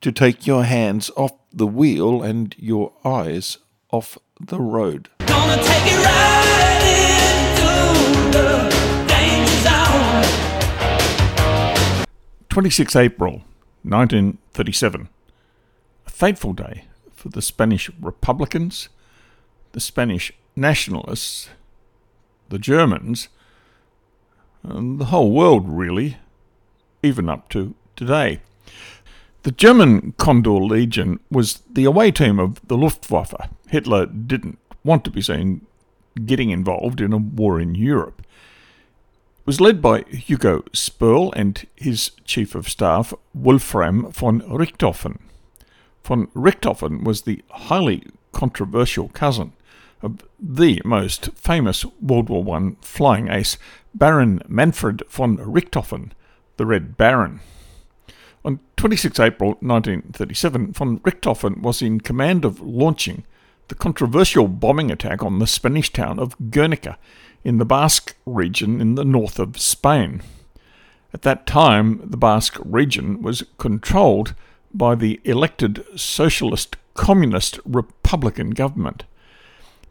to take your hands off the wheel and your eyes off the road. Gonna take it right into the danger zone. 26 April 1937. A fateful day for the Spanish Republicans, the Spanish Nationalists, the Germans, and the whole world, really, even up to today. The German Condor Legion was the away team of the Luftwaffe. Hitler didn't want to be seen getting involved in a war in Europe. It was led by Hugo Sperrle and his chief of staff, Wolfram von Richthofen. Von Richthofen was the highly controversial cousin of the most famous World War I flying ace, Baron Manfred von Richthofen, the Red Baron. On 26 April 1937, von Richthofen was in command of launching the controversial bombing attack on the Spanish town of Guernica in the Basque region in the north of Spain. At that time, the Basque region was controlled by the elected Socialist Communist Republican government.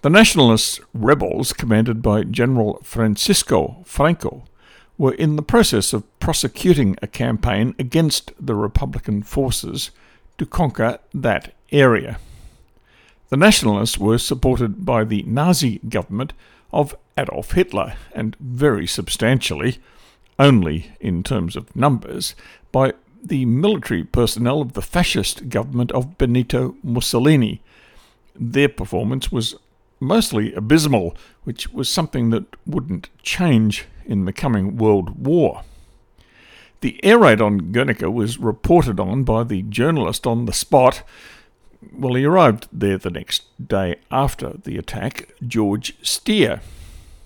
The nationalist rebels, commanded by General Francisco Franco, were in the process of prosecuting a campaign against the Republican forces to conquer that area. The nationalists were supported by the Nazi government of Adolf Hitler and very substantially, only in terms of numbers, by the military personnel of the fascist government of Benito Mussolini. Their performance was mostly abysmal, which was something that wouldn't change in the coming World War. The air raid on Guernica was reported on by the journalist on the spot. Well, he arrived there the next day after the attack, George Steer.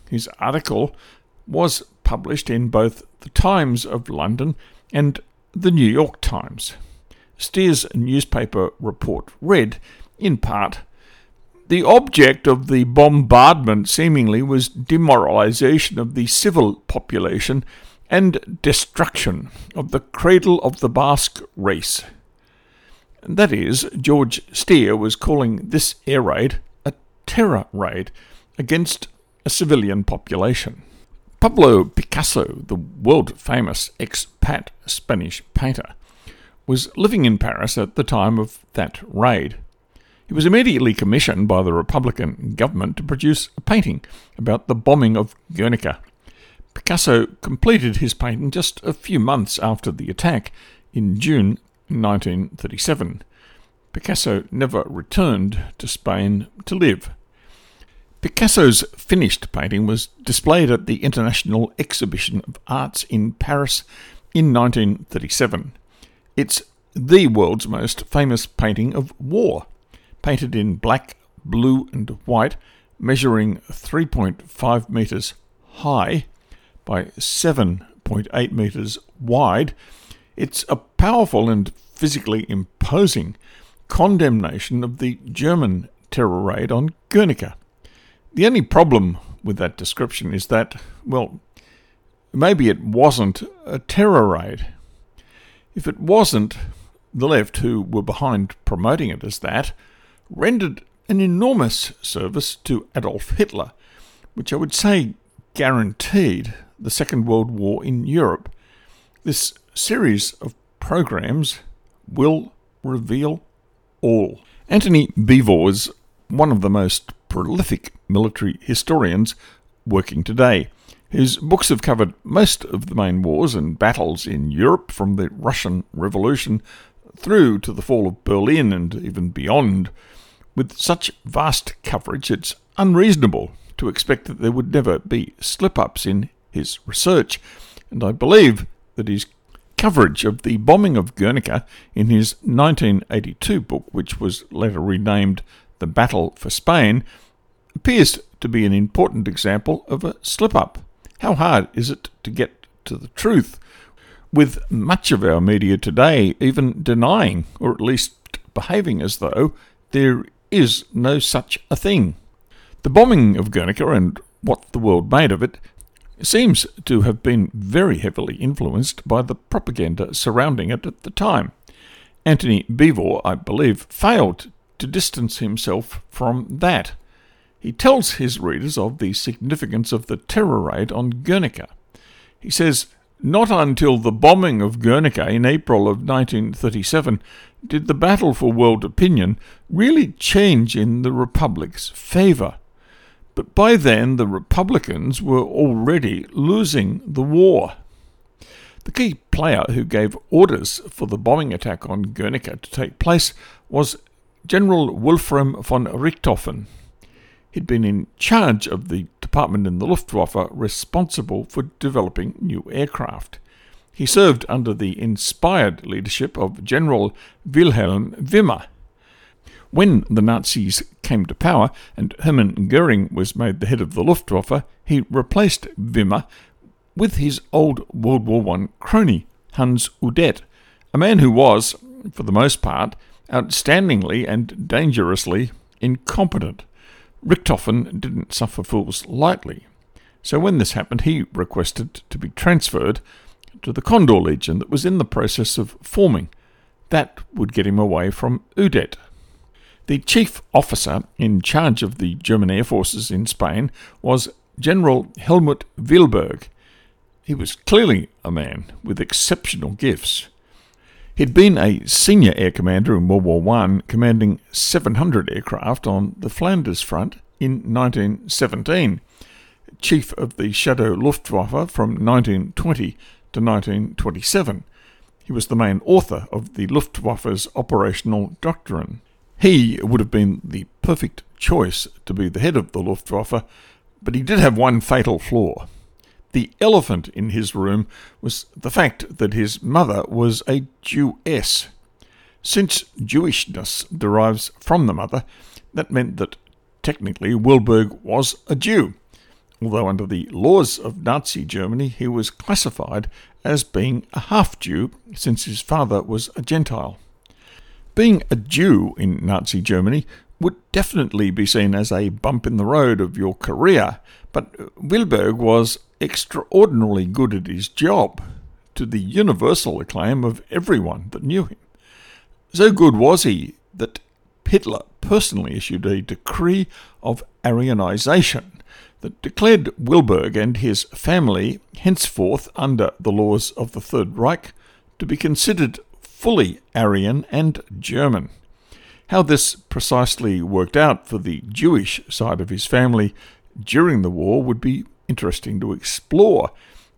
His article was published in both the Times of London and the New York Times. Steer's newspaper report read, in part, the object of the bombardment seemingly was demoralization of the civil population and destruction of the cradle of the Basque race. That is, George Steer was calling this air raid a terror raid against a civilian population. Pablo Picasso, the world famous expat Spanish painter, was living in Paris at the time of that raid. He was immediately commissioned by the Republican government to produce a painting about the bombing of Guernica. Picasso completed his painting just a few months after the attack in June 1937. Picasso never returned to Spain to live. Picasso's finished painting was displayed at the International Exhibition of Arts in Paris in 1937. It's the world's most famous painting of war painted in black, blue, and white, measuring 3.5 metres high by 7.8 metres wide. It's a powerful and physically imposing condemnation of the German terror raid on Guernica. The only problem with that description is that, well, maybe it wasn't a terror raid. If it wasn't, the left, who were behind promoting it as that, rendered an enormous service to Adolf Hitler, which I would say guaranteed the Second World War in Europe. This series of programs will reveal all. Antony Beevor is one of the most prolific military historians working today. His books have covered most of the main wars and battles in Europe from the Russian Revolution through to the fall of Berlin and even beyond. With such vast coverage, it's unreasonable to expect that there would never be slip ups in his research, and I believe that his coverage of the bombing of Guernica in his 1982 book, which was later renamed The Battle for Spain, appears to be an important example of a slip up. How hard is it to get to the truth? With much of our media today even denying, or at least behaving as though, there is no such a thing. The bombing of Guernica and what the world made of it seems to have been very heavily influenced by the propaganda surrounding it at the time. Antony Beevor, I believe, failed to distance himself from that. He tells his readers of the significance of the terror raid on Guernica. He says, Not until the bombing of Guernica in April of 1937 did the battle for world opinion really change in the Republic's favour. But by then, the Republicans were already losing the war. The key player who gave orders for the bombing attack on Guernica to take place was General Wolfram von Richthofen. He'd been in charge of the department in the Luftwaffe responsible for developing new aircraft. He served under the inspired leadership of General Wilhelm Wimmer. When the Nazis came to power and Hermann Goering was made the head of the Luftwaffe, he replaced Wimmer with his old World War I crony, Hans Udet, a man who was, for the most part, outstandingly and dangerously incompetent. Richthofen didn't suffer fools lightly, so when this happened, he requested to be transferred to the Condor Legion that was in the process of forming. That would get him away from Udet. The chief officer in charge of the German air forces in Spain was General Helmut Wilberg. He was clearly a man with exceptional gifts. He'd been a senior air commander in World War I, commanding 700 aircraft on the Flanders front in 1917, chief of the Shadow Luftwaffe from 1920 to 1927. He was the main author of the Luftwaffe's operational doctrine. He would have been the perfect choice to be the head of the Luftwaffe, but he did have one fatal flaw. The elephant in his room was the fact that his mother was a Jewess. Since Jewishness derives from the mother, that meant that technically Wilberg was a Jew, although under the laws of Nazi Germany he was classified as being a half Jew since his father was a Gentile. Being a Jew in Nazi Germany would definitely be seen as a bump in the road of your career, but Wilberg was extraordinarily good at his job, to the universal acclaim of everyone that knew him. So good was he that Hitler personally issued a decree of Aryanization that declared Wilberg and his family, henceforth under the laws of the Third Reich, to be considered fully Aryan and German. How this precisely worked out for the Jewish side of his family during the war would be interesting to explore,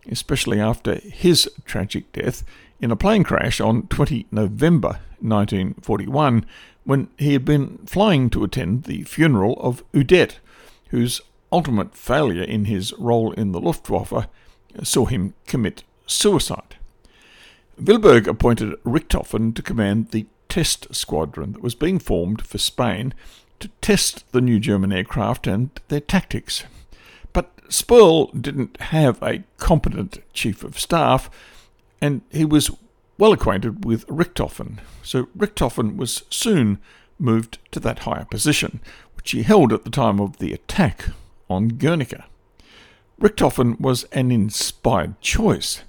especially after his tragic death in a plane crash on 20 November 1941 when he had been flying to attend the funeral of Udet, whose ultimate failure in his role in the Luftwaffe saw him commit suicide. Wilberg appointed Richthofen to command the test squadron that was being formed for Spain to test the new German aircraft and their tactics. But Sperrle didn't have a competent chief of staff, and he was well acquainted with Richthofen, so Richthofen was soon moved to that higher position, which he held at the time of the attack on Guernica. Richthofen was an inspired choice.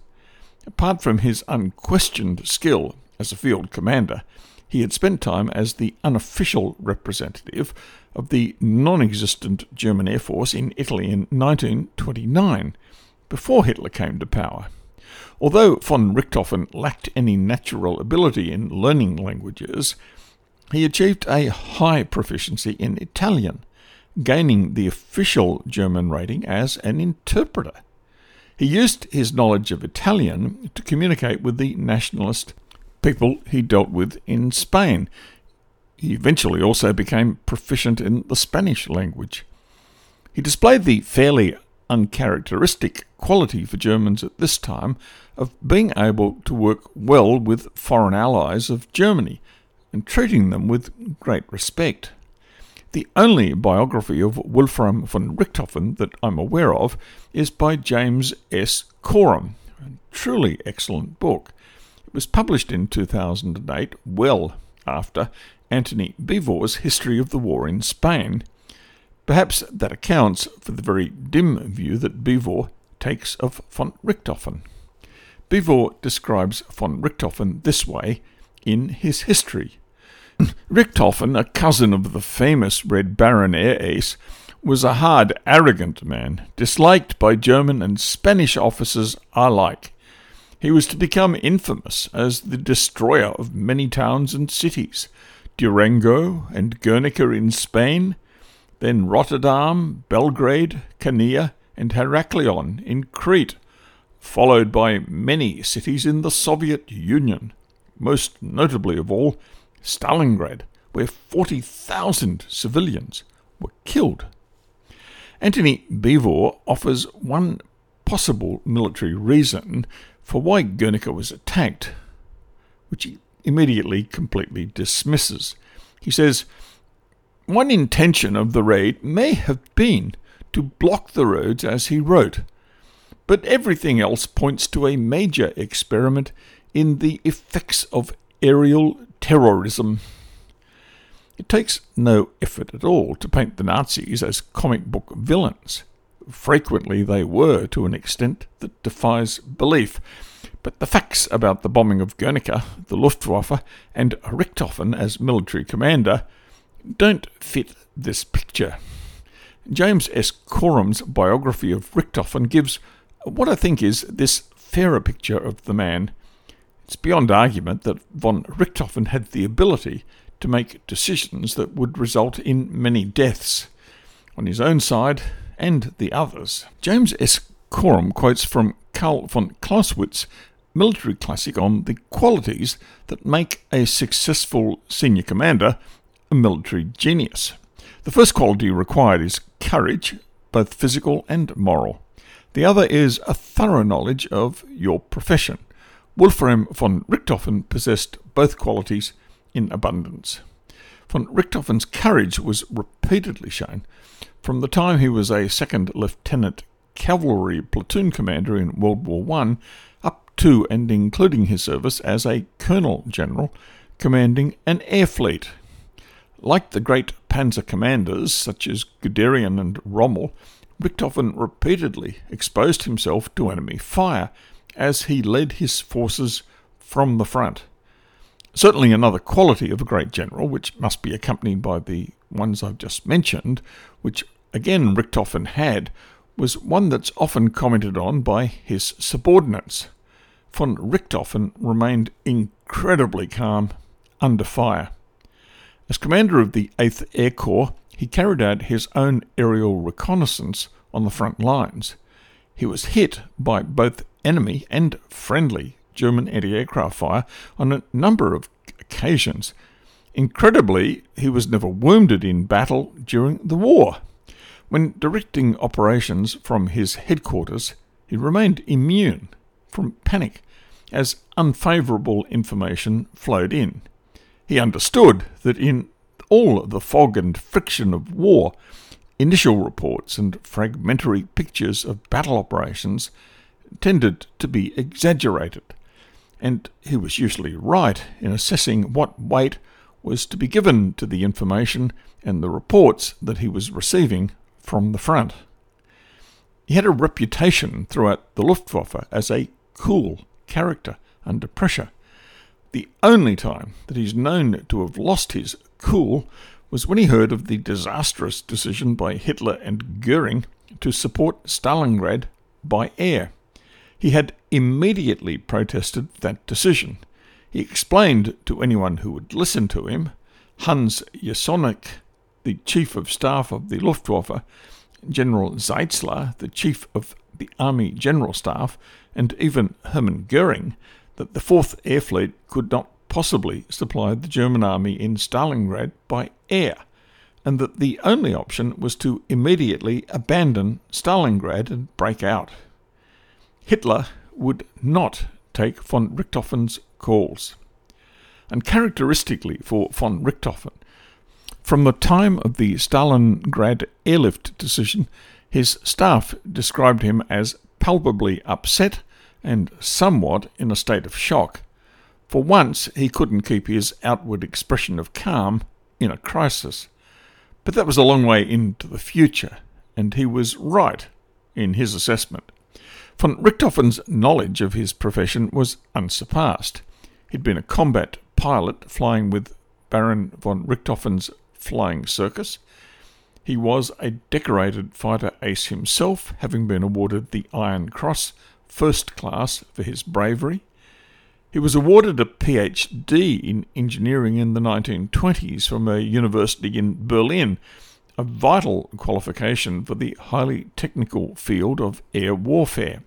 Apart from his unquestioned skill as a field commander, he had spent time as the unofficial representative of the non existent German Air Force in Italy in 1929, before Hitler came to power. Although von Richthofen lacked any natural ability in learning languages, he achieved a high proficiency in Italian, gaining the official German rating as an interpreter. He used his knowledge of Italian to communicate with the nationalist people he dealt with in Spain. He eventually also became proficient in the Spanish language. He displayed the fairly uncharacteristic quality for Germans at this time of being able to work well with foreign allies of Germany and treating them with great respect. The only biography of Wolfram von Richthofen that I'm aware of is by James S. Corum, a truly excellent book. Was published in 2008, well after Antony Beevor's History of the War in Spain. Perhaps that accounts for the very dim view that Beevor takes of von Richthofen. Beevor describes von Richthofen this way in his history. Richthofen, a cousin of the famous Red Baron air ace, was a hard, arrogant man, disliked by German and Spanish officers alike. He was to become infamous as the destroyer of many towns and cities Durango and Guernica in Spain, then Rotterdam, Belgrade, Chania, and Heraklion in Crete, followed by many cities in the Soviet Union, most notably of all, Stalingrad, where 40,000 civilians were killed. Antony Beevor offers one possible military reason for why Guernica was attacked, which he immediately completely dismisses. He says, One intention of the raid may have been to block the roads as he wrote, but everything else points to a major experiment in the effects of aerial terrorism. It takes no effort at all to paint the Nazis as comic book villains. Frequently they were to an extent that defies belief. But the facts about the bombing of Guernica, the Luftwaffe, and Richthofen as military commander don't fit this picture. James S. Corum's biography of Richthofen gives what I think is this fairer picture of the man. It's beyond argument that von Richthofen had the ability to make decisions that would result in many deaths on his own side and the others. James S. Corum quotes from Carl von Clausewitz' military classic on the qualities that make a successful senior commander a military genius. The first quality required is courage, both physical and moral. The other is a thorough knowledge of your profession. Wolfram von Richthofen possessed both qualities in abundance. Von Richthofen's courage was repeatedly shown from the time he was a second lieutenant cavalry platoon commander in World War I up to and including his service as a colonel general commanding an air fleet. Like the great panzer commanders such as Guderian and Rommel, Richthofen repeatedly exposed himself to enemy fire as he led his forces from the front. Certainly, another quality of a great general, which must be accompanied by the ones I've just mentioned, which again Richthofen had, was one that's often commented on by his subordinates. Von Richthofen remained incredibly calm under fire. As commander of the 8th Air Corps, he carried out his own aerial reconnaissance on the front lines. He was hit by both enemy and friendly German anti aircraft fire on a number of occasions. Incredibly, he was never wounded in battle during the war. When directing operations from his headquarters, he remained immune from panic as unfavourable information flowed in. He understood that in all the fog and friction of war, initial reports and fragmentary pictures of battle operations tended to be exaggerated, and he was usually right in assessing what weight was to be given to the information and the reports that he was receiving from the front. He had a reputation throughout the Luftwaffe as a cool character under pressure. The only time that he's known to have lost his cool was when he heard of the disastrous decision by Hitler and Goering to support Stalingrad by air. He had immediately protested that decision. He explained to anyone who would listen to him, Hans Jeschonnek, the chief of staff of the Luftwaffe, General Zeitzler, the chief of the Army General Staff, and even Hermann Goering, that the Fourth Air Fleet could not possibly supply the German army in Stalingrad by air. and that the only option was to immediately abandon Stalingrad and break out. Hitler would not take von Richthofen's calls. And characteristically for von Richthofen, from the time of the Stalingrad airlift decision, his staff described him as palpably upset and somewhat in a state of shock. For once, he couldn't keep his outward expression of calm in a crisis. But that was a long way into the future, and he was right in his assessment. Von Richthofen's knowledge of his profession was unsurpassed. He'd been a combat pilot flying with Baron von Richthofen's flying circus. He was a decorated fighter ace himself, having been awarded the Iron Cross First Class for his bravery. He was awarded a PhD in engineering in the 1920s from a university in Berlin, a vital qualification for the highly technical field of air warfare.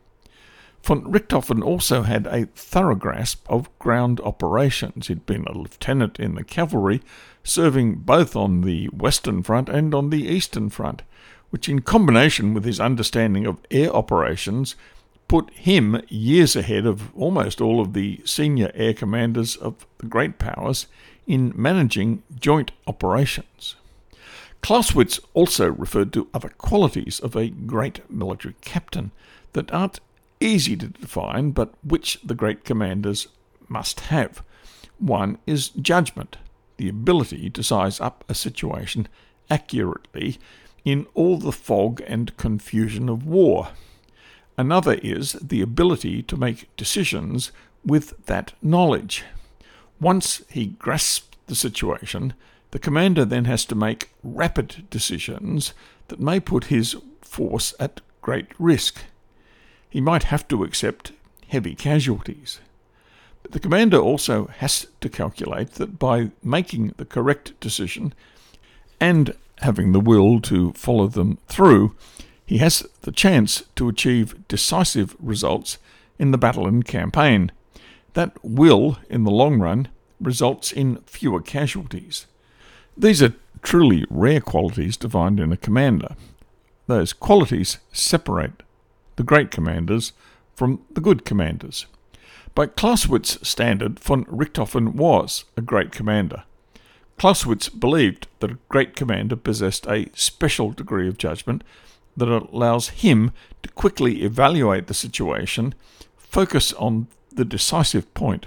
Von Richthofen also had a thorough grasp of ground operations. He'd been a lieutenant in the cavalry, serving both on the Western Front and on the Eastern Front, which, in combination with his understanding of air operations, put him years ahead of almost all of the senior air commanders of the great powers in managing joint operations. Clausewitz also referred to other qualities of a great military captain that aren't easy to define, but which the great commanders must have. One is judgment, the ability to size up a situation accurately in all the fog and confusion of war. Another is the ability to make decisions with that knowledge. Once he grasped the situation, the commander then has to make rapid decisions that may put his force at great risk he might have to accept heavy casualties. But the commander also has to calculate that by making the correct decision and having the will to follow them through, he has the chance to achieve decisive results in the battle and campaign. That will, in the long run, results in fewer casualties. These are truly rare qualities to find in a commander. Those qualities separate the great commanders, from the good commanders. By Clausewitz's standard, von Richthofen was a great commander. Clausewitz believed that a great commander possessed a special degree of judgment that allows him to quickly evaluate the situation, focus on the decisive point,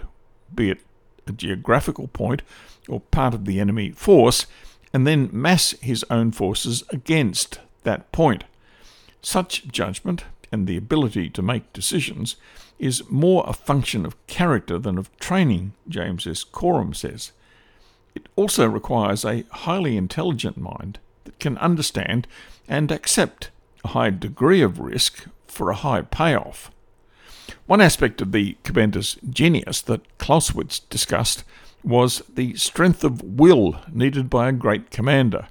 be it a geographical point or part of the enemy force, and then mass his own forces against that point. Such judgment and the ability to make decisions is more a function of character than of training, James S. Corum says. It also requires a highly intelligent mind that can understand and accept a high degree of risk for a high payoff. One aspect of the commander's genius that Clausewitz discussed was the strength of will needed by a great commander.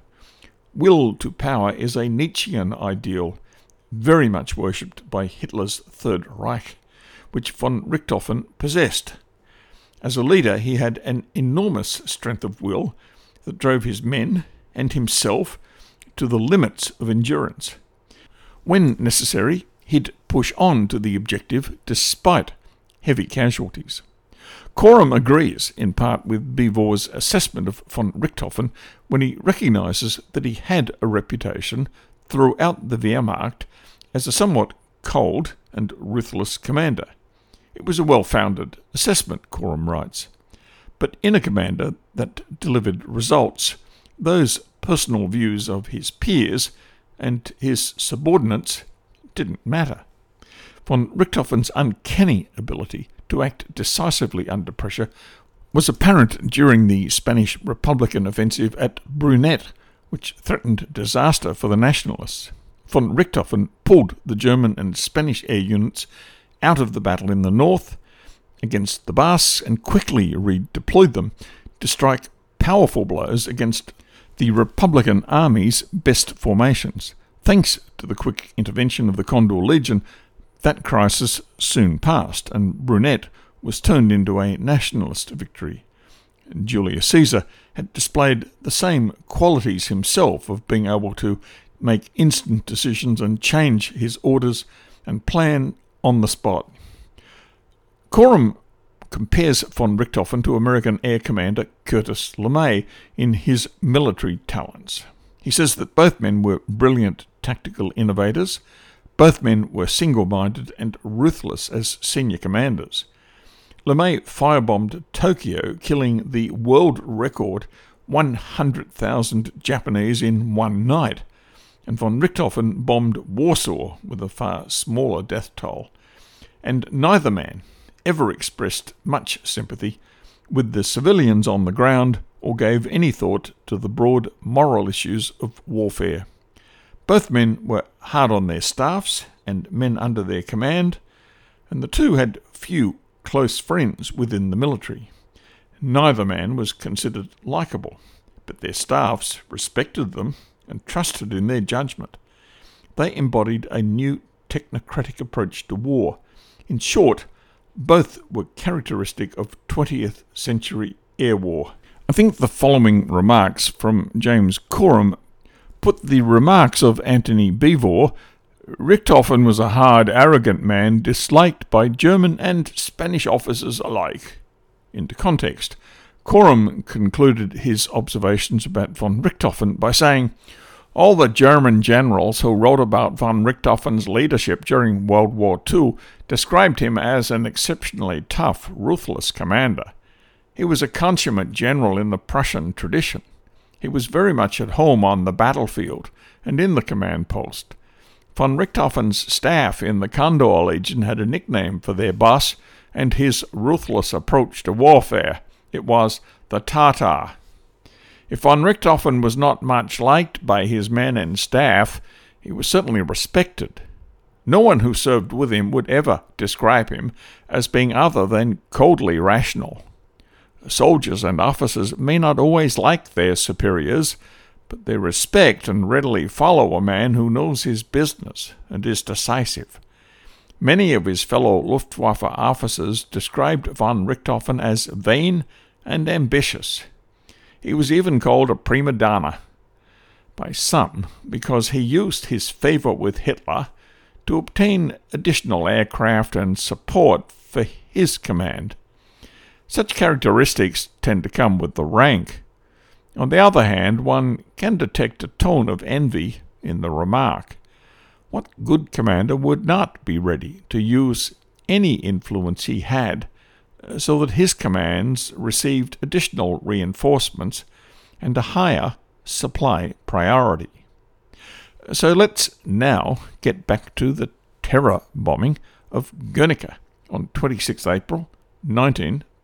Will to power is a Nietzschean ideal very much worshipped by Hitler's Third Reich, which von Richthofen possessed. As a leader, he had an enormous strength of will that drove his men and himself to the limits of endurance. When necessary, he'd push on to the objective despite heavy casualties. Corum agrees in part with Beevor's assessment of von Richthofen when he recognises that he had a reputation throughout the Wehrmacht as a somewhat cold and ruthless commander. It was a well founded assessment, Corum writes. But in a commander that delivered results, those personal views of his peers and his subordinates didn't matter. Von Richthofen's uncanny ability to act decisively under pressure was apparent during the Spanish Republican offensive at Brunete, which threatened disaster for the Nationalists von Richthofen pulled the German and Spanish air units out of the battle in the north against the Basques and quickly redeployed them to strike powerful blows against the Republican Army's best formations. Thanks to the quick intervention of the Condor Legion, that crisis soon passed, and Brunete was turned into a nationalist victory. Julius Caesar, had displayed the same qualities himself of being able to make instant decisions and change his orders and plan on the spot. Corum compares von Richthofen to American Air Commander Curtis LeMay in his military talents. He says that both men were brilliant tactical innovators, both men were single minded and ruthless as senior commanders. LeMay firebombed Tokyo, killing the world record 100,000 Japanese in one night, and von Richthofen bombed Warsaw with a far smaller death toll. And neither man ever expressed much sympathy with the civilians on the ground or gave any thought to the broad moral issues of warfare. Both men were hard on their staffs and men under their command, and the two had few close friends within the military. Neither man was considered likable, but their staffs respected them and trusted in their judgment. They embodied a new technocratic approach to war. In short, both were characteristic of 20th century air war. I think the following remarks from James Corum put the remarks of Antony Beevor Richthofen was a hard, arrogant man disliked by German and Spanish officers alike into context. Corum concluded his observations about von Richthofen by saying, all the German generals who wrote about von Richthofen's leadership during World War II described him as an exceptionally tough, ruthless commander. He was a consummate general in the Prussian tradition. He was very much at home on the battlefield and in the command post. Von Richthofen's staff in the Condor Legion had a nickname for their boss and his ruthless approach to warfare. It was the Tartar. If von Richthofen was not much liked by his men and staff, he was certainly respected. No one who served with him would ever describe him as being other than coldly rational. Soldiers and officers may not always like their superiors, but they respect and readily follow a man who knows his business and is decisive. Many of his fellow Luftwaffe officers described von Richthofen as vain and ambitious. He was even called a prima donna by some because he used his favor with Hitler to obtain additional aircraft and support for his command. Such characteristics tend to come with the rank. On the other hand, one can detect a tone of envy in the remark. What good commander would not be ready to use any influence he had uh, so that his commands received additional reinforcements and a higher supply priority. So let's now get back to the terror bombing of Guernica on 26 April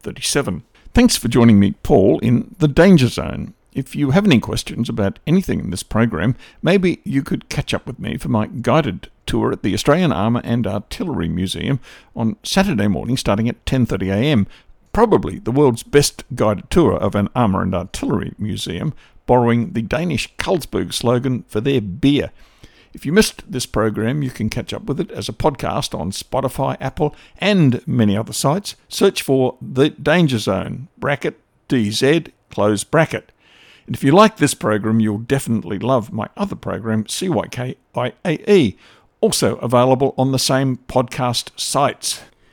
1937. Thanks for joining me, Paul, in the Danger Zone. If you have any questions about anything in this program, maybe you could catch up with me for my guided tour at the Australian Armour and Artillery Museum on Saturday morning starting at 10:30 a.m. Probably the world's best guided tour of an armour and artillery museum, borrowing the Danish Carlsberg slogan for their beer. If you missed this program, you can catch up with it as a podcast on Spotify, Apple, and many other sites. Search for The Danger Zone, bracket DZ, close bracket. And if you like this program, you'll definitely love my other program, CYKIAE, also available on the same podcast sites.